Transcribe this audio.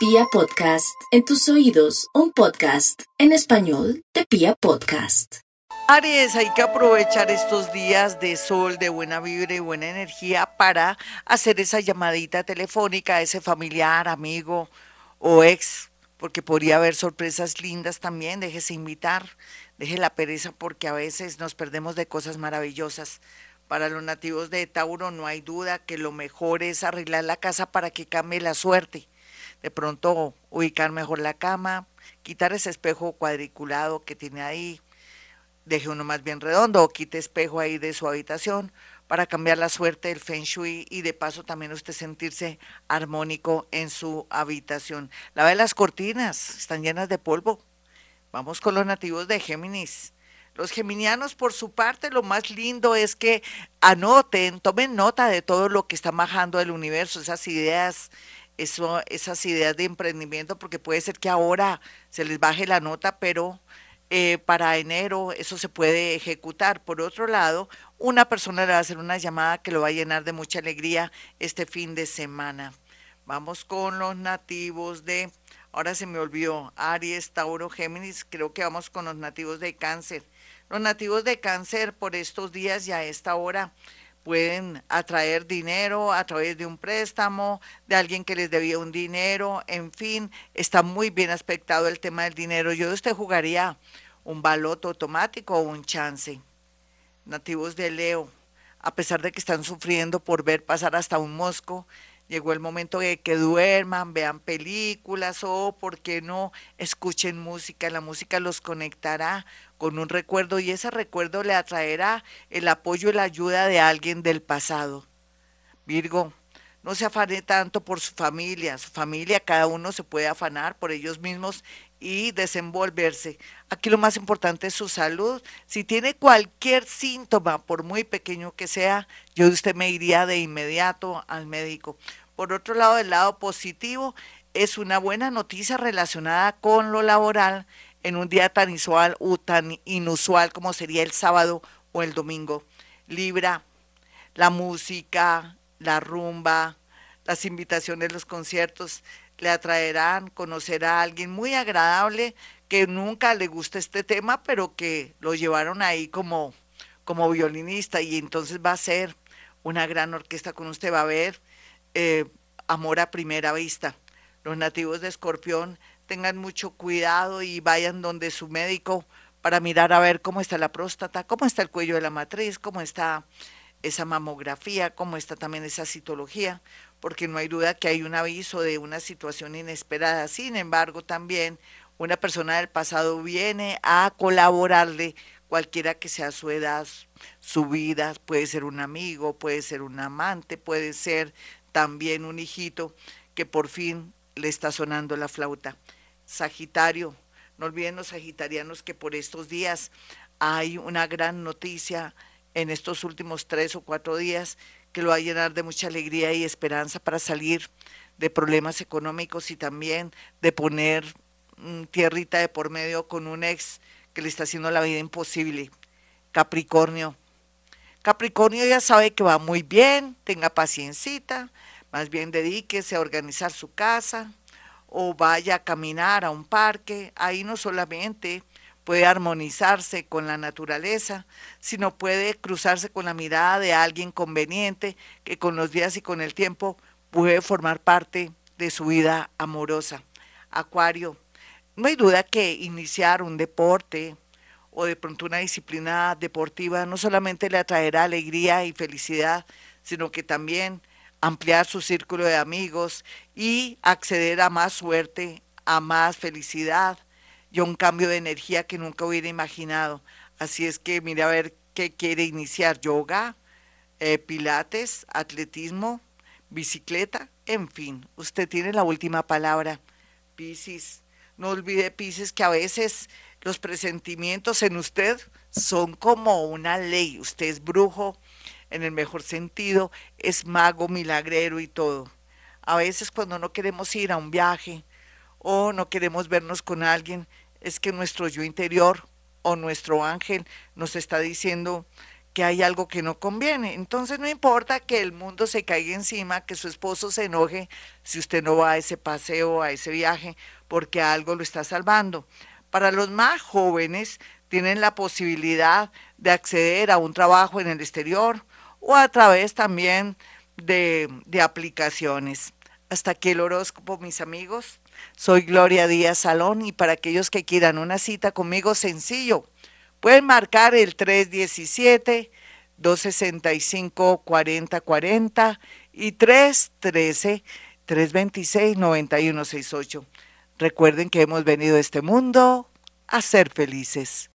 Pia Podcast, en tus oídos, un podcast en español de Pia Podcast. Aries, hay que aprovechar estos días de sol, de buena vibra y buena energía para hacer esa llamadita telefónica a ese familiar, amigo o ex, porque podría haber sorpresas lindas también. Déjese invitar, deje la pereza porque a veces nos perdemos de cosas maravillosas. Para los nativos de Tauro no hay duda que lo mejor es arreglar la casa para que cambie la suerte de pronto ubicar mejor la cama, quitar ese espejo cuadriculado que tiene ahí, deje uno más bien redondo o quite espejo ahí de su habitación para cambiar la suerte del feng shui y de paso también usted sentirse armónico en su habitación. La de las cortinas, están llenas de polvo. Vamos con los nativos de Géminis. Los geminianos, por su parte, lo más lindo es que anoten, tomen nota de todo lo que está bajando el universo, esas ideas, esas ideas de emprendimiento, porque puede ser que ahora se les baje la nota, pero eh, para enero eso se puede ejecutar. Por otro lado, una persona le va a hacer una llamada que lo va a llenar de mucha alegría este fin de semana. Vamos con los nativos de, ahora se me olvidó, Aries, Tauro, Géminis, creo que vamos con los nativos de cáncer. Los nativos de cáncer por estos días y a esta hora pueden atraer dinero a través de un préstamo, de alguien que les debía un dinero, en fin, está muy bien aspectado el tema del dinero. Yo de usted jugaría un baloto automático o un chance. Nativos de Leo, a pesar de que están sufriendo por ver pasar hasta un mosco, llegó el momento de que duerman, vean películas o, ¿por qué no?, escuchen música. La música los conectará con un recuerdo y ese recuerdo le atraerá el apoyo y la ayuda de alguien del pasado. Virgo, no se afane tanto por su familia, su familia, cada uno se puede afanar por ellos mismos y desenvolverse. Aquí lo más importante es su salud. Si tiene cualquier síntoma, por muy pequeño que sea, yo usted me iría de inmediato al médico. Por otro lado, el lado positivo es una buena noticia relacionada con lo laboral en un día tan inusual, tan inusual como sería el sábado o el domingo. Libra, la música, la rumba, las invitaciones, los conciertos le atraerán, conocer a alguien muy agradable que nunca le gusta este tema, pero que lo llevaron ahí como, como violinista y entonces va a ser una gran orquesta con usted, va a ver eh, amor a primera vista. Los nativos de Escorpión tengan mucho cuidado y vayan donde su médico para mirar a ver cómo está la próstata, cómo está el cuello de la matriz, cómo está esa mamografía, cómo está también esa citología, porque no hay duda que hay un aviso de una situación inesperada. Sin embargo, también una persona del pasado viene a colaborarle, cualquiera que sea su edad, su vida, puede ser un amigo, puede ser un amante, puede ser también un hijito que por fin le está sonando la flauta. Sagitario. No olviden los sagitarianos que por estos días hay una gran noticia en estos últimos tres o cuatro días que lo va a llenar de mucha alegría y esperanza para salir de problemas económicos y también de poner mm, tierrita de por medio con un ex que le está haciendo la vida imposible. Capricornio. Capricornio ya sabe que va muy bien, tenga paciencita, más bien dedíquese a organizar su casa, o vaya a caminar a un parque, ahí no solamente puede armonizarse con la naturaleza, sino puede cruzarse con la mirada de alguien conveniente que con los días y con el tiempo puede formar parte de su vida amorosa. Acuario, no hay duda que iniciar un deporte o de pronto una disciplina deportiva no solamente le atraerá alegría y felicidad, sino que también ampliar su círculo de amigos y acceder a más suerte, a más felicidad y a un cambio de energía que nunca hubiera imaginado. Así es que mire a ver qué quiere iniciar, yoga, eh, pilates, atletismo, bicicleta, en fin, usted tiene la última palabra. Piscis, no olvide Piscis que a veces los presentimientos en usted son como una ley, usted es brujo, en el mejor sentido, es mago, milagrero y todo. A veces cuando no queremos ir a un viaje o no queremos vernos con alguien, es que nuestro yo interior o nuestro ángel nos está diciendo que hay algo que no conviene. Entonces no importa que el mundo se caiga encima, que su esposo se enoje si usted no va a ese paseo, a ese viaje, porque algo lo está salvando. Para los más jóvenes tienen la posibilidad de acceder a un trabajo en el exterior o a través también de, de aplicaciones. Hasta aquí el horóscopo, mis amigos. Soy Gloria Díaz Salón y para aquellos que quieran una cita conmigo, sencillo, pueden marcar el 317-265-4040 y 313-326-9168. Recuerden que hemos venido a este mundo a ser felices.